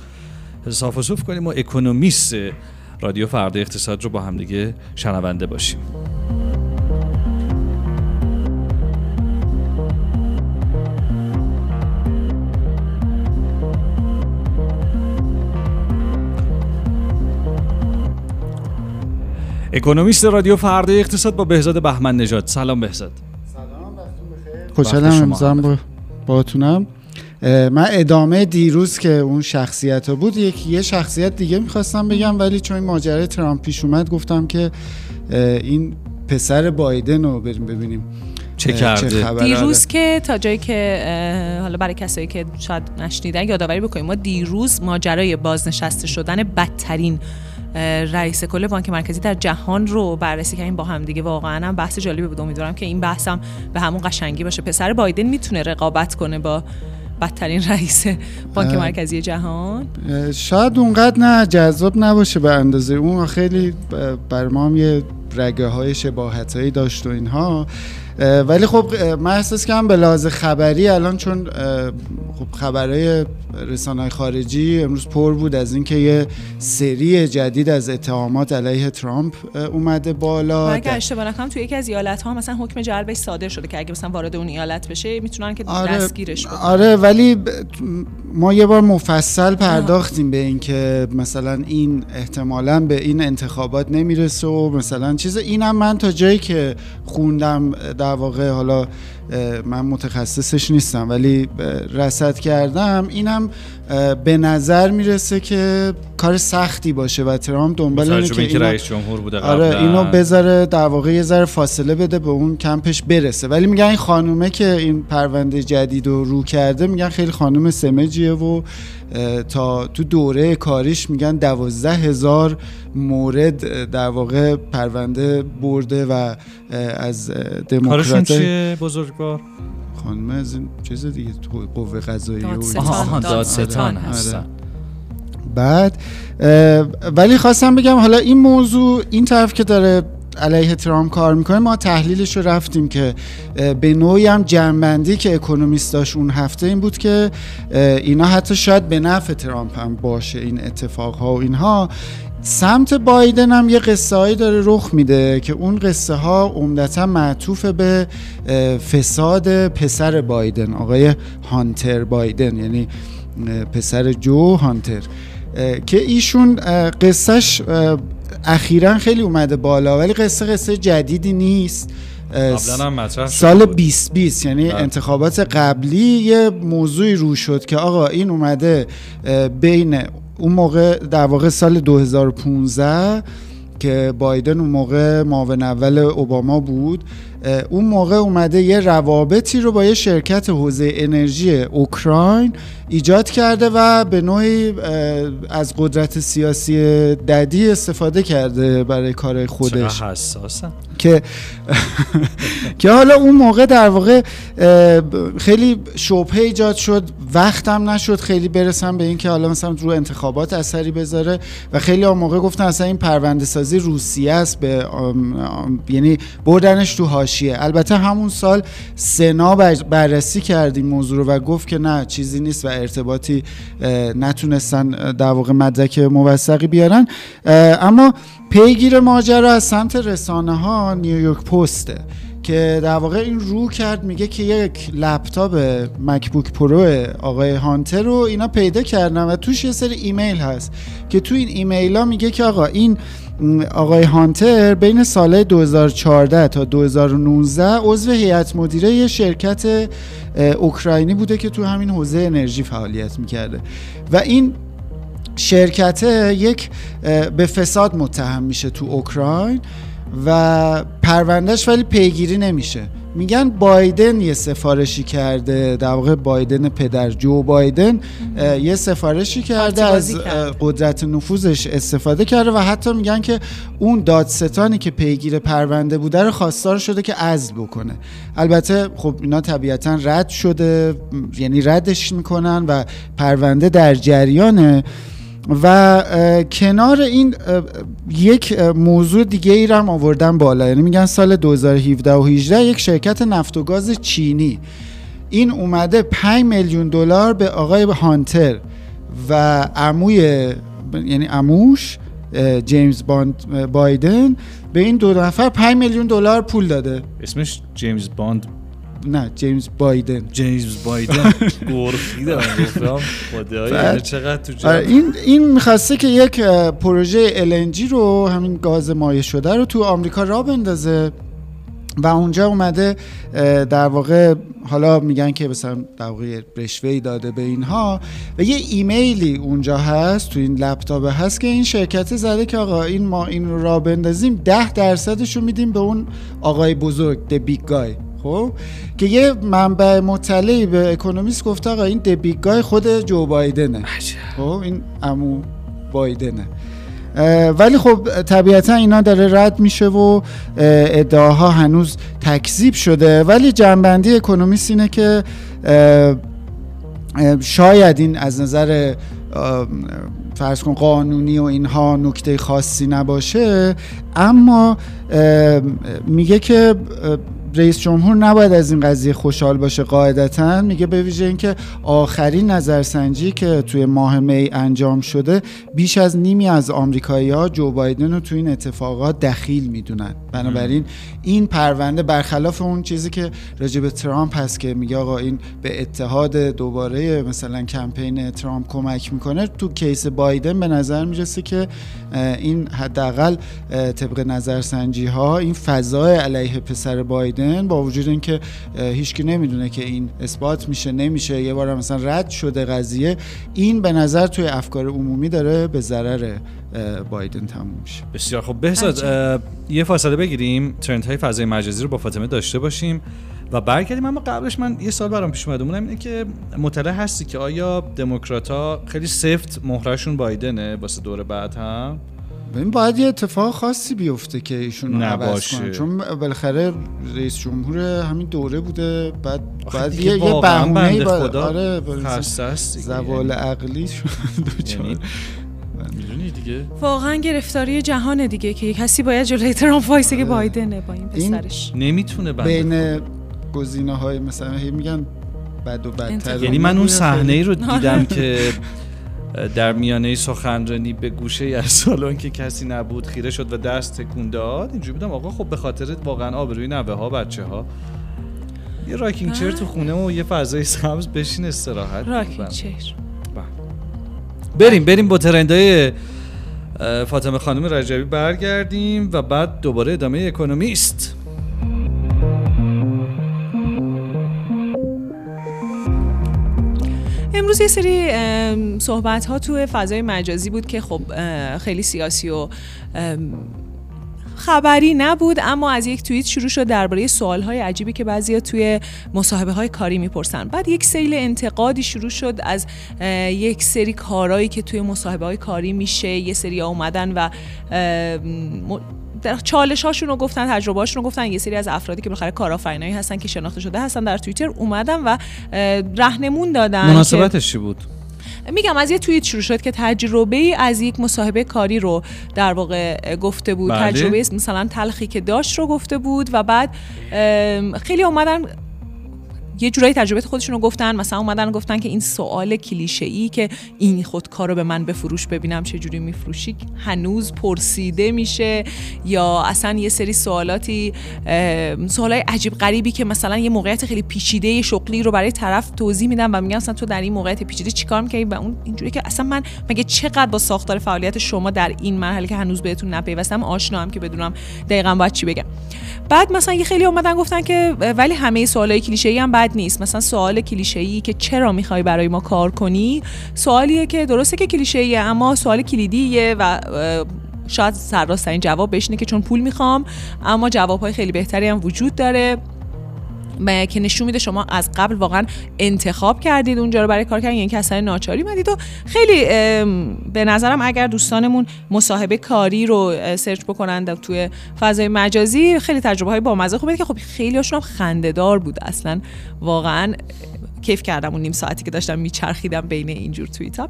رو صاف و صوف کنیم و اکونومیست رادیو فردا اقتصاد رو با همدیگه شنونده باشیم. اکونومیست رادیو فردا اقتصاد با بهزاد بهمن نژاد. سلام بهزاد. سلام بخیر خوشحالم با باتونم من ادامه دیروز که اون شخصیت ها بود یک یه شخصیت دیگه می‌خواستم بگم ولی چون این ماجرای ترامپ پیش اومد گفتم که این پسر بایدن رو بریم ببینیم. چه کرده؟ دیروز که تا جایی که حالا برای کسایی که شاید نشنیدن یادآوری بکنیم ما دیروز ماجرای بازنشسته شدن بدترین رئیس کل بانک مرکزی در جهان رو بررسی کردیم با هم دیگه واقعا هم بحث جالبی بود. امیدوارم که این بحثم به همون قشنگی باشه. پسر بایدن می‌تونه رقابت کنه با بدترین رئیس بانک مرکزی جهان؟ شاید اونقدر نه جذاب نباشه به اندازه اون. خیلی بر ما هم یه رگه های شباهت هایی داشت و اینها. ولی خب من احساس کنم به لحاظ خبری الان چون خب خبرهای رسانه خارجی امروز پر بود از اینکه یه سری جدید از اتهامات علیه ترامپ اومده بالا. اگه اشتباه نکنم توی یکی از ایالت ها مثلا حکم جلبش صادر شده که اگه مثلا وارد اون ایالت بشه می‌تونن که آره دستگیرش بکنن. آره ولی ما یه بار مفصل پرداختیم به اینکه مثلا این احتمالا به این انتخابات نمی‌رسه و مثلا چیز. اینم من تا جایی که خوندم در واقع حالا من متخصصش نیستم ولی رسد کردم. اینم به نظر می‌رسه که کار سختی باشه و ترامپ دنبال اینه که, اینو رئیس جمهور بوده آره اینو بذاره در واقع یه ذره فاصله بده به اون کمپش برسه. ولی میگن این خانومه که این پرونده جدید رو رو کرده میگن خیلی خانوم سمجیه و تا تو دوره کاریش میگن دوازده هزار مورد در واقع پرونده برده و از دموکرات کارشون چیه؟ بزرگوار؟ خانم از این چیز دیگه تو قوه قضایی و دادستان. آره. هستن. بعد ولی خواستم بگم حالا این موضوع این طرف که داره علیه ترامپ کار می‌کنه ما تحلیلش رو رفتیم که به نوعی هم جنبندی که اکونومیست داشت اون هفته این بود که اینا حتی شاید به نفع ترامپ هم باشه این اتفاق ها و اینها. سمت بایدن هم یه قصه هایی داره رخ میده که اون قصه ها عمدتا معطوف به فساد پسر بایدن آقای هانتر بایدن یعنی پسر جو هانتر که ایشون قصهش اخیرا خیلی اومده بالا ولی قصه قصه جدیدی نیست سال 2020 یعنی بله. انتخابات قبلی یه موضوعی رو شد که آقا این اومده بین اون موقع در واقع سال 2015 که بایدن اون موقع معاون اول اوباما بود اون موقع اومده یه روابطی رو با یه شرکت حوزه انرژی اوکراین ایجاد کرده و به نوعی از قدرت سیاسی ددی استفاده کرده برای کار خودش. حساسه. که که حالا اون موقع در واقع خیلی شبهه ایجاد شد وقتم نشد خیلی برسم به اینکه حالا مثلا رو انتخابات اثری بذاره و خیلی اون موقع گفتن اصلا این پرونده سازی روسیه است به یعنی بردنش تو حاشیه البته همون سال سنا بررسی کردیم موضوع رو و گفت که نه چیزی نیست و ارتباطی نتونستن در واقع مدرک موثقی بیارن. اما پیگیر ماجرا از سمت رسانه ها نیویورک پسته که در واقع این رو کرد میگه که یک لپتاپ MacBook Pro آقای هانتر رو اینا پیدا کردن و توش یه سری ایمیل هست که تو این ایمیل ها میگه که آقا این آقای هانتر بین سال 2014 تا 2019 عضو هیئت مدیره شرکت اوکراینی بوده که تو همین حوزه انرژی فعالیت می‌کرده. و این شرکت یک به فساد متهم میشه تو اوکراین و پروندهش ولی پیگیری نمیشه. میگن بایدن یه سفارشی کرده در واقع بایدن پدر جو بایدن یه سفارشی کرده از قدرت نفوذش استفاده کرده و حتی میگن که اون دادستانی که پیگیر پرونده بوده رو خواستار شده که عزل بکنه. البته خب اینا طبیعتا رد شده یعنی ردش می‌کنن و پرونده در جریانه. و کنار این یک موضوع دیگه ای هم آوردن بالا. یعنی میگن سال 2017 و 18 یک شرکت نفت و گاز چینی. این اومده 5 میلیون دلار به آقای هانتر و عموی یعنی عموش جیمز باند بایدن به این دو نفر 5 میلیون دلار پول داده. اسمش جیمز باند نه جیمز بایدن جیمز بایدن گرخیدم گفتم خدایا چقدر تو آره، این این می‌خواسته که یک پروژه LNG رو همین گاز مایع شده رو تو آمریکا را بندازه. و اونجا اومده در واقع حالا میگن که مثلا در واقع رشوه داده به اینها. و یه ایمیلی اونجا هست تو این لپتاپ هست که این شرکت زده که آقا این ما این رو را بندازیم ده درصدش رو میدیم به اون آقای بزرگ the big guy خب که یه منبع مطلعی به اکونومیست گفته آقا این دبیگای خود جو بایدنه. خب این امو بایدنه. ولی خب طبیعتا اینا داره رد میشه و ادعاها هنوز تکذیب شده. ولی جنبندی اکونومیست اینه که شاید این از نظر فرض کن قانونی و اینها نکته خاصی نباشه اما میگه که رئیس جمهور نباید از این قضیه خوشحال باشه قاعدتا. میگه به ویژه اینکه آخرین نظرسنجی که توی ماه می انجام شده بیش از نیمی از آمریکایی ها جو بایدن رو توی این اتفاقات دخیل می‌دونن. بنابراین این پرونده برخلاف اون چیزی که راجع به ترامپ هست که میگه آقا این به اتحاد دوباره مثلا کمپین ترامپ کمک می‌کنه تو کیس بایدن به نظر می‌رسه که این حداقل طبق نظرسنجی ها این فضای علیه پسر بایدن با وجود اینکه هیچکی نمی‌دونه که این اثبات میشه نمیشه. یه بار مثلا رد شده قضیه. این به نظر توی افکار عمومی داره به ضرر بایدن تموم میشه. بسیار خب بهزاد یه فاصله بگیریم. ترند های فضای مجازی رو با فاطمه داشته باشیم و برگردیم. اما قبلش من یه سال برام پیش اومده. اینه که مطلع هستی که آیا دموکرات ها خیلی سفت مهرشون بایدنه واسه دور بعد هم؟ ببین باید یه اتفاق خاصی بیفته که ایشون رو عوض کنن. چون بالاخره رئیس جمهور همین دوره بوده بعد باید یه, یه بهونه خدا آره زوال عقلی یعنی می‌دونی دیگه؟ واقعا گرفتاری جهان دیگه که کسی باید جلوی ترامپ وایسه که بایدنه با این پسرش. نمی‌تونه بین گزینه های مثلا میگن بد و بدتر یعنی من اون صحنه ای رو دیدم که در میانه سخنرانی به گوشه از سالن که کسی نبود خیره شد و دست تکون داد. اینجوری بودم آقا خب به خاطر واقعا آبروی نوه ها بچه ها یه راکینگ چر تو خونه و یه فضای سبز بشین استراحت. راکینگ چر بله. بریم بریم با ترندای فاطمه خانم رجبی برگردیم و بعد دوباره ادامه اکونومیست. امروز یه سری صحبت ها توی فضای مجازی بود که خب خیلی سیاسی و خبری نبود اما از یک توییت شروع شد درباره سوال های عجیبی که بعضیا توی مصاحبه های کاری می‌پرسن. بعد یک سیل انتقادی شروع شد از یک سری کارهایی که توی مصاحبه های کاری میشه. یه سری اومدن و چالش هاشون رو گفتن تجربه هاشون رو گفتن. یه سری از افرادی که بالاخره کارآفرینایی هستن که شناخته شده هستن در توییتر اومدن و رهنمون دادن مناسبتش چی بود؟ میگم از یه توییت شروع شد که تجربه ای از یک مصاحبه کاری رو در واقع گفته بود. بله. تجربه مثلا تلخی که داشت رو گفته بود و بعد خیلی اومدن یه جورایی تجربه خودشون رو گفتن مثلا اومدن گفتن که این سوال کلیشه ای که این خودکار رو به من بفروش ببینم چه جوری میفروشی هنوز پرسیده میشه یا اصلا یه سری سوالاتی سوالای عجیب غریبی که مثلا یه موقعیت خیلی پیچیده شغلی رو برای طرف توضیح میدم و میگن مثلا تو در این موقعیت پیچیده چیکار می‌کنی؟ و اون اینجوری که اصلا من مگه چقدر با ساختار فعالیت شما در این مرحله که هنوز بهتون نپیوستم آشنا هم که بدونم دقیقا باید چی بگم. بعد مثلا یه خیلی اومدن گفتن که ولی همه سوالای کلیشه ای هم بد نیست. مثلا سوال کلیشه ای که چرا می‌خوای برای ما کار کنی سوالیه که درسته که کلیشه ایه اما سوال کلیدیه و شاید سرراستترین جواب بهش که چون پول می‌خوام اما جوابهای خیلی بهتری هم وجود داره. که نشون میده شما از قبل واقعا انتخاب کردید اونجا رو برای کار کردن یعنی که ناچاری مدید و خیلی به نظرم اگر دوستانمون مصاحبه کاری رو سرچ بکنند توی فضای مجازی خیلی تجربه های بامزه خوبه که خب خیلی هاشون هم خندهدار بود اصلا. واقعا کیف کردم اون نیم ساعتی که داشتم میچرخیدم بین اینجور توییت ها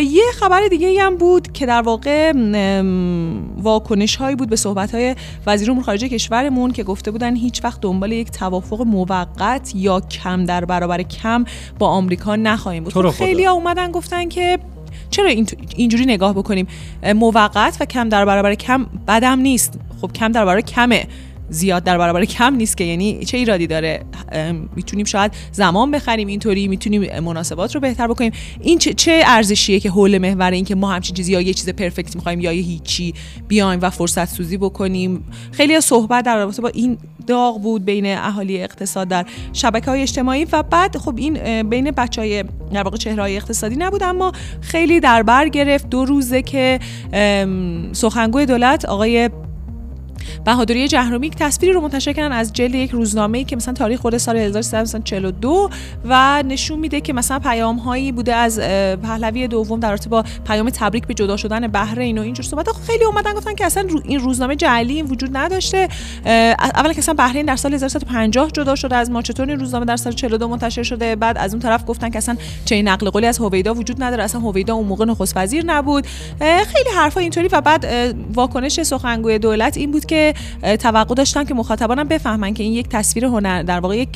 یه خبر دیگه هم بود که در واقع واکنش هایی بود به صحبت های وزیر امور خارجه کشورمون که گفته بودن هیچ وقت دنبال یک توافق موقت یا کم در برابر کم با آمریکا نخواهیم بود. خب خیلی ها اومدن گفتن که چرا اینجوری نگاه بکنیم؟ موقت و کم در برابر کم بدم نیست. خب کم در برابر کمه. زیاد در برابر کم نیست که یعنی چه ایرادی داره؟ می‌تونیم شاید زمان بخریم اینطوری می‌تونیم مناسبات رو بهتر بکنیم. این چه, ارزشیه که حول محور این که ما همچین چیزی یا یه چیز پرفکت می‌خوایم یا یه هیچی بیایم و فرصت سوزی بکنیم؟ خیلی صحبت در رابطه با این داغ بود بین اهالی اقتصاد در شبکه های اجتماعی و بعد خب این بین بچه های در واقع چهره های اقتصادی نبود اما خیلی در بر گرفت. دو روزه که سخنگوی دولت آقای بهادری جهرومی یک تصویری رو منتشر کردن از جلد یک روزنامه‌ای که مثلا تاریخ خود سال 1342 و نشون میده که مثلا پیام هایی بوده از پهلوی دوم در رابطه با پیام تبریک به جدا شدن بحرین و اینجور صحبت خیلی اومدن گفتن که اصلا این روزنامه جعلی وجود نداشته. اولا که اصلا بحرین در سال 1350 جدا شده از ما چطور این روزنامه در سال 42 منتشر شده؟ بعد از اون طرف گفتن که اصلا چه نقل قولی از هویدا وجود نداره اصلا هویدا اون موقع نخست وزیر نبود خیلی حرفا اینطوری و بعد واکنش سخنگوی دولت این بود که توقع داشتن که مخاطبانم بفهمن که این یک تصویر هنر در واقع یک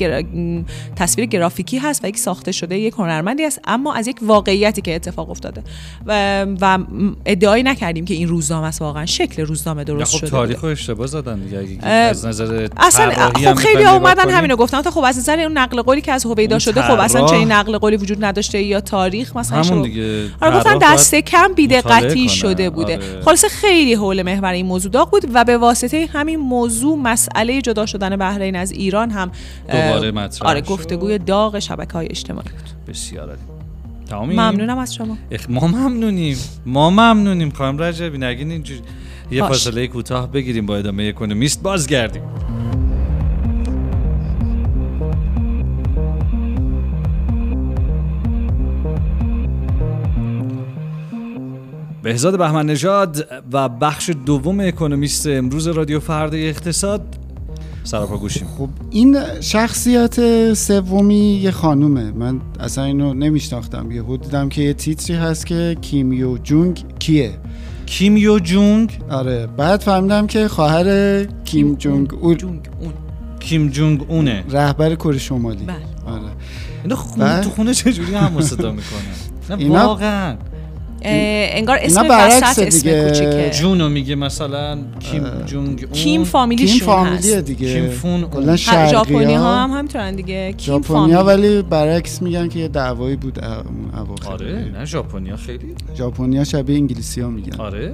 تصویر گرافیکی هست و یک ساخته شده یک هنرمندی است اما از یک واقعیتی که اتفاق افتاده. و, و ادعایی نکردیم که این روزنامه است واقعا. شکل روزنامه درست خب شده تاریخ اشتباه زدن دیگه. از نظر اصلا خب خیلی اومدن همینو گفتن. تا خب از نظر اون نقل قولی که از هویدا شده خب اصلا چه نقل قولی وجود نداشته یا تاریخ مثلا همون دیگه. آره گفتن دست کم بیدقتی شده بوده. آره. خلاص خیلی حول محور این موضوع داغ بود و به واسطه همین موضوع مسئله جدا شدن بحرین از ایران هم دوباره مطرح آره گفتگوی داغ شبکه های اجتماعی بود. بسیار تمامی ممنونم از شما. ما ممنونیم. ما ممنونیم خانم رجبی. نگین اینجوری یه فاصله کوتاه بگیریم با ادامه اکونومیست بازگردیم. بهزاد بهمن نژاد و بخش دوم اکونومیست امروز رادیو فردا اقتصاد. سراپا گوشیم. خب این شخصیت سومی یه خانومه. من اصلا اینو نمیشناختم. یه دیدم که یه تیتری هست که کیمیو جونگ کیه؟ کیمیو جونگ؟ آره. بعد فهمیدم که خواهر کیم جونگ اون. کیم جونگ اونه. رهبر کره شمالی. بله. آره. اینا خون تو خونه چجوری هم صدا می‌کنن؟ واقعا. انگار اسم وسط اسم کوچیکه. جونو میگه مثلا کیم جونگ اون کیم فامیلیشون کیم فامیلیه دیگه. کیم فون کلا ژاپنی ها هم همینطورن دیگه. کیم ژاپنیا ولی برعکس میگن که یه دعوایی بود اواخر. آره نه ژاپنیا خیلی. ژاپنیا شبیه انگلیسی ها میگن. آره.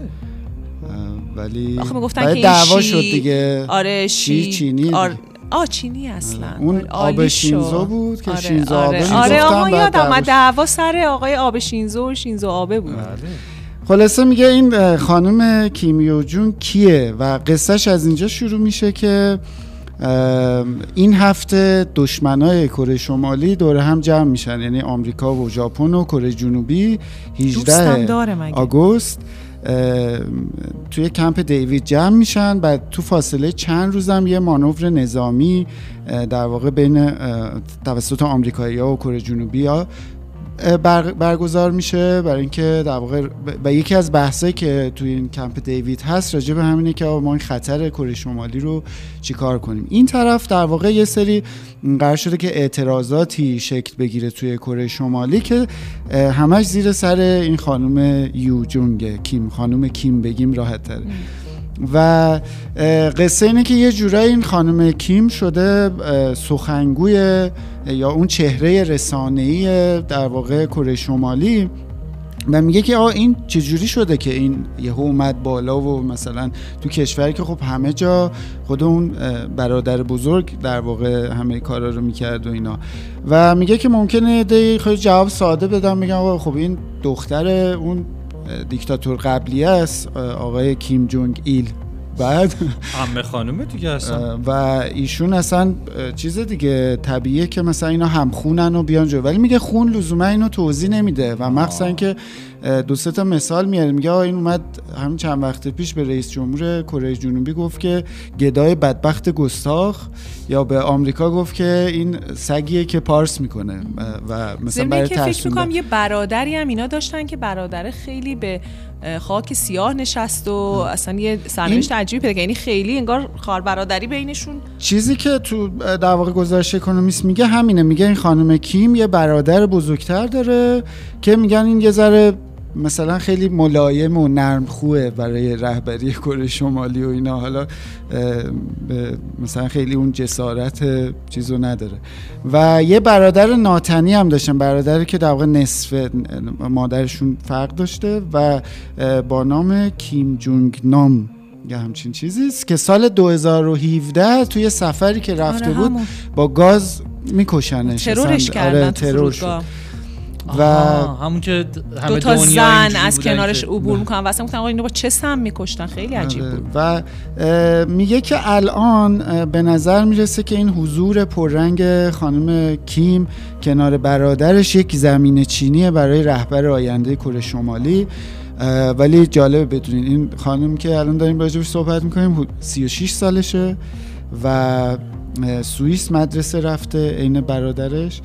ولی آخه می‌گفتن که دعوا شد دیگه. آره شی چینی آر... آ چینی اصلا. اون آب شینزو بود که آره شینزو آره. آبه آره آها یادم دعوا سر آقای آب شینزو و شینزو آبه بود. بله. خلاصه میگه این خانم کیمیو جون کیه و قصهش از اینجا شروع میشه که این هفته دشمنای کره شمالی دور هم جمع میشن. یعنی آمریکا و ژاپن و کره جنوبی 18 آگوست. توی کمپ دیوید جمع میشن بعد تو فاصله چند روزم یه مانور نظامی در واقع بین توسط آمریکایی ها و کره جنوبی ها برگزار میشه برای اینکه در واقع و یکی از بحثایی که توی این کمپ دیوید هست راجع به همینه که ما این خطر کره شمالی رو چیکار کنیم. این طرف در واقع یه سری قرار شده که اعتراضاتی شکل بگیره توی کره شمالی که همش زیر سر این خانم یو جونگ کیم خانم کیم بگیم راحت تره. و قصه اینه که یه جورایی این خانم کیم شده سخنگوی یا اون چهره رسانه‌ای در واقع کره شمالی و میگه که آقا این چجوری شده که این یهو اومد بالا و مثلا تو کشوری که خب همه جا خود اون برادر بزرگ در واقع همه کارا رو می‌کرد و اینا. و میگه که ممکنه ده خیلی جواب ساده بدم میگم آقا خب این دختر اون دیکتاتور قبلی است آقای کیم جونگ ایل. بعد عمه خانومه دیگه اصلا. و ایشون اصلا چیز دیگه طبیعیه که مثلا اینا هم خونن و بیان جو ولی میگه خون لزوما اینو توضیح نمیده و مخصوصا که دو سه تا مثال میاره. میگه این اومد همین چند وقت پیش به رئیس جمهور کره جنوبی گفت که گدای بدبخت گستاخ یا به آمریکا گفت که این سگیه که پارس می‌کنه. و مثلا برای که فکر می‌کنم یه برادری هم اینا داشتن که برادر خیلی به خاک سیاه نشست و اصلا یه سرنوشت عجیبی پیدا یعنی خیلی انگار خار برادری بینشون. چیزی که تو در واقع گزارش اکونومیست میگه همینه. میگه این خانم کیم یه برادر بزرگتر داره که میگن این یه ذره مثلا خیلی ملایم و نرم خوه برای رهبری کره شمالی و اینا. حالا مثلا خیلی اون جسارت چیزو نداره. و یه برادر ناتنی هم داشتن برادری که در واقع نصف مادرشون فرق داشته و با نام کیم جونگ نام یا همچین چیزی است که سال 2017 توی سفری که رفته آره بود با گاز میکشنش ترورش کردن آره ترور شد. و همون که همه دو تا زن از کنارش عبور می‌کنن. و اصلا گفتن آقا اینو با چه سم میکشتن؟ خیلی عجیب آره. بود. و میگه که الان به نظر می‌رسه که این حضور پررنگ خانم کیم کنار برادرش یک زمین چینیه برای رهبر آینده کره شمالی. ولی جالب بدونین این خانم که الان داریم راجبش صحبت می‌کنیم 36 سالشه و سوئیس مدرسه رفته عین برادرش.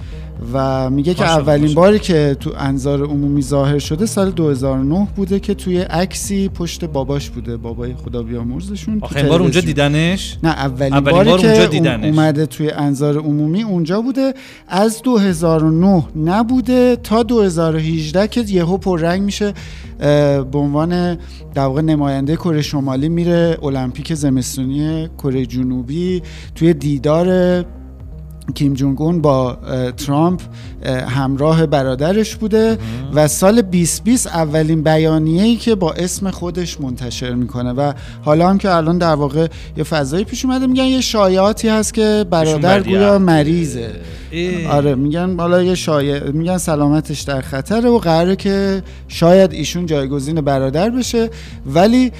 و میگه که اولین باری که تو انظار عمومی ظاهر شده سال 2009 بوده که توی عکسی پشت باباش بوده بابای خدا بیامرزشون آخرین بار اونجا دیدنش؟ نه اولین, اولین باری بار که اونجا دیدنش. اومده توی انظار عمومی اونجا بوده. از 2009 نبوده تا 2018 که یهو پررنگ میشه به عنوان در واقع نماینده کره شمالی میره المپیک زمستونی کره جنوبی توی دیدار کیم جونگ اون با ترامپ همراه برادرش بوده و سال 2020 اولین بیانیه ای که با اسم خودش منتشر می‌کنه و حالا هم که الان در واقع یه فضایی پیش اومده میگن یه شایعاتی هست که برادر گویا مریضه. آره میگن حالا یه شایع میگن سلامتش در خطره و قراره که شاید ایشون جایگزین برادر بشه. ولی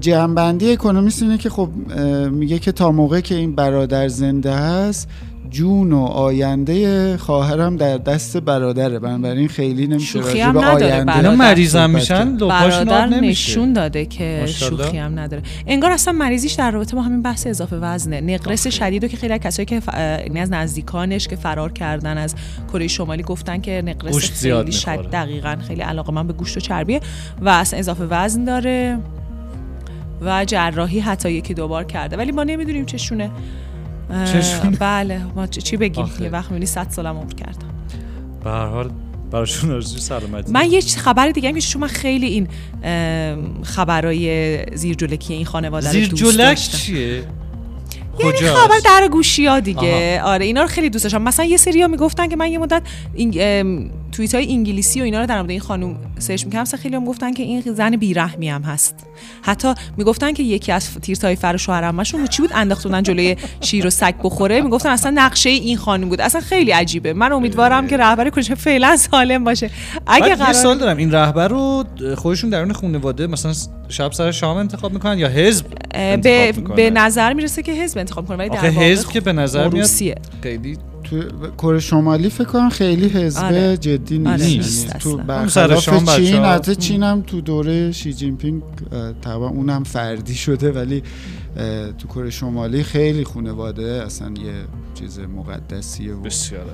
جنبندی اکونومیست اینه که خب میگه که تا موقعی که این برادر زنده هست جون و آینده خواهرم در دست برادره. بنابراین خیلی نمیشه شوخی هم نداره اینا مریضم میشن؟ برادر نشون داده که شوخی هم نداره. انگار اصلا مریضیش در رابطه با همین بحث اضافه وزنه. نقرس شدیدو که خیلی کسایی که ف... یعنی از نزدیکانش که فرار کردن از کره شمالی گفتن که نقرس خیلی شد دقیقا خیلی علاقه من به گوشت و چربیه و اصلا اضافه وزن داره و جراحی حتی یکی دوبار کرده. ولی ما نمی‌دونیم چشونه چشون بله ما چی بگیم؟ یه وقت می‌بینی 100 سالم عمر کردم. به هر حال براشون آرزوی سلامتی. من یه خبر دیگه هم شما خیلی این خبرای زیر جلکی این خانواده زیر جلک چیه؟ یعنی خبر در گوشی ها دیگه. آها. آره اینا رو خیلی دوست داشتم. مثلا یه سری ها می‌گفتن که من یه مدت این توییت های انگلیسی و اینا رو در مورد این خانم سرچ می‌کردم. مثلا خیلی هم گفتن که این زن بیرحمی هم هست. حتی می‌گفتن که یکی از تیرتای فر شوهرمشون چی بود؟ انداختونن جلوی شیر و سگ بخوره. می‌گفتن اصلا نقشه این خانم بود. اصلا خیلی عجیبه. من امیدوارم که رهبر کجا فعلا سالم باشه. اگه قرار... یه سال دارم. این رهبر رو خودشون درون خانواده مثلا شب سر شام انتخاب می‌کنن یا حزب به, به نظر می‌رسه که حزب انتخاب کنه ولی در حزب که به نظر میاد خیلی تو کره شمالی فکر کنم خیلی حزب آره. جدی نیست, آره. نیست. یعنی تو برخلاف چین حتی چین هم تو دوره شی جین پینگ طبعا اونم فردی شده ولی تو کره شمالی خیلی خانواده اصلا یه چیز مقدسیه و بسیار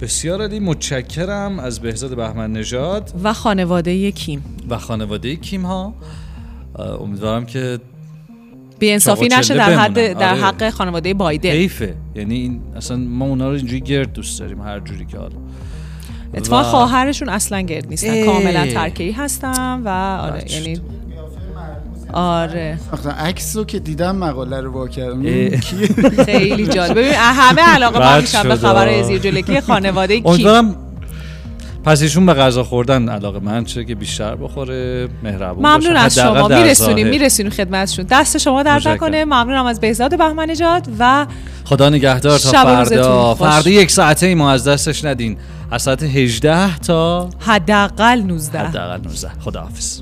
بسیار عالی. متشکرم از بهزاد بهمن نژاد. و خانواده کیم. و خانواده کیم ها امیدوارم که بی انصافی نشه در حد در آره. حق خانواده بایدن. حیفه. یعنی این اصلا ما اونا رو اینجوری گرد دوست داریم هر جوری که حالا. اتفاقا و... خواهرشون اصلا گرد نیستن. کاملا ترکی هستن و آره یعنی آره. عکس رو که دیدم مقاله رو وا کردم. خیلی جالب. ببین همه علاقه من میشن به خبر زیر جلکی خانواده کی؟ پس ایشون به غذا خوردن علاقه من چه که بیشتر بخوره مهربون ممنون از شما. میرسونیم میرسونیم خدمتشون. دست شما درد نکنه. ممنونم از بهزاد بهمن نژاد و خدا نگهدار تا فردا. فردا یک ساعته ای ما از دستش ندین. از ساعت 18 تا حداقل 19 حداقل 19 خداحافظ.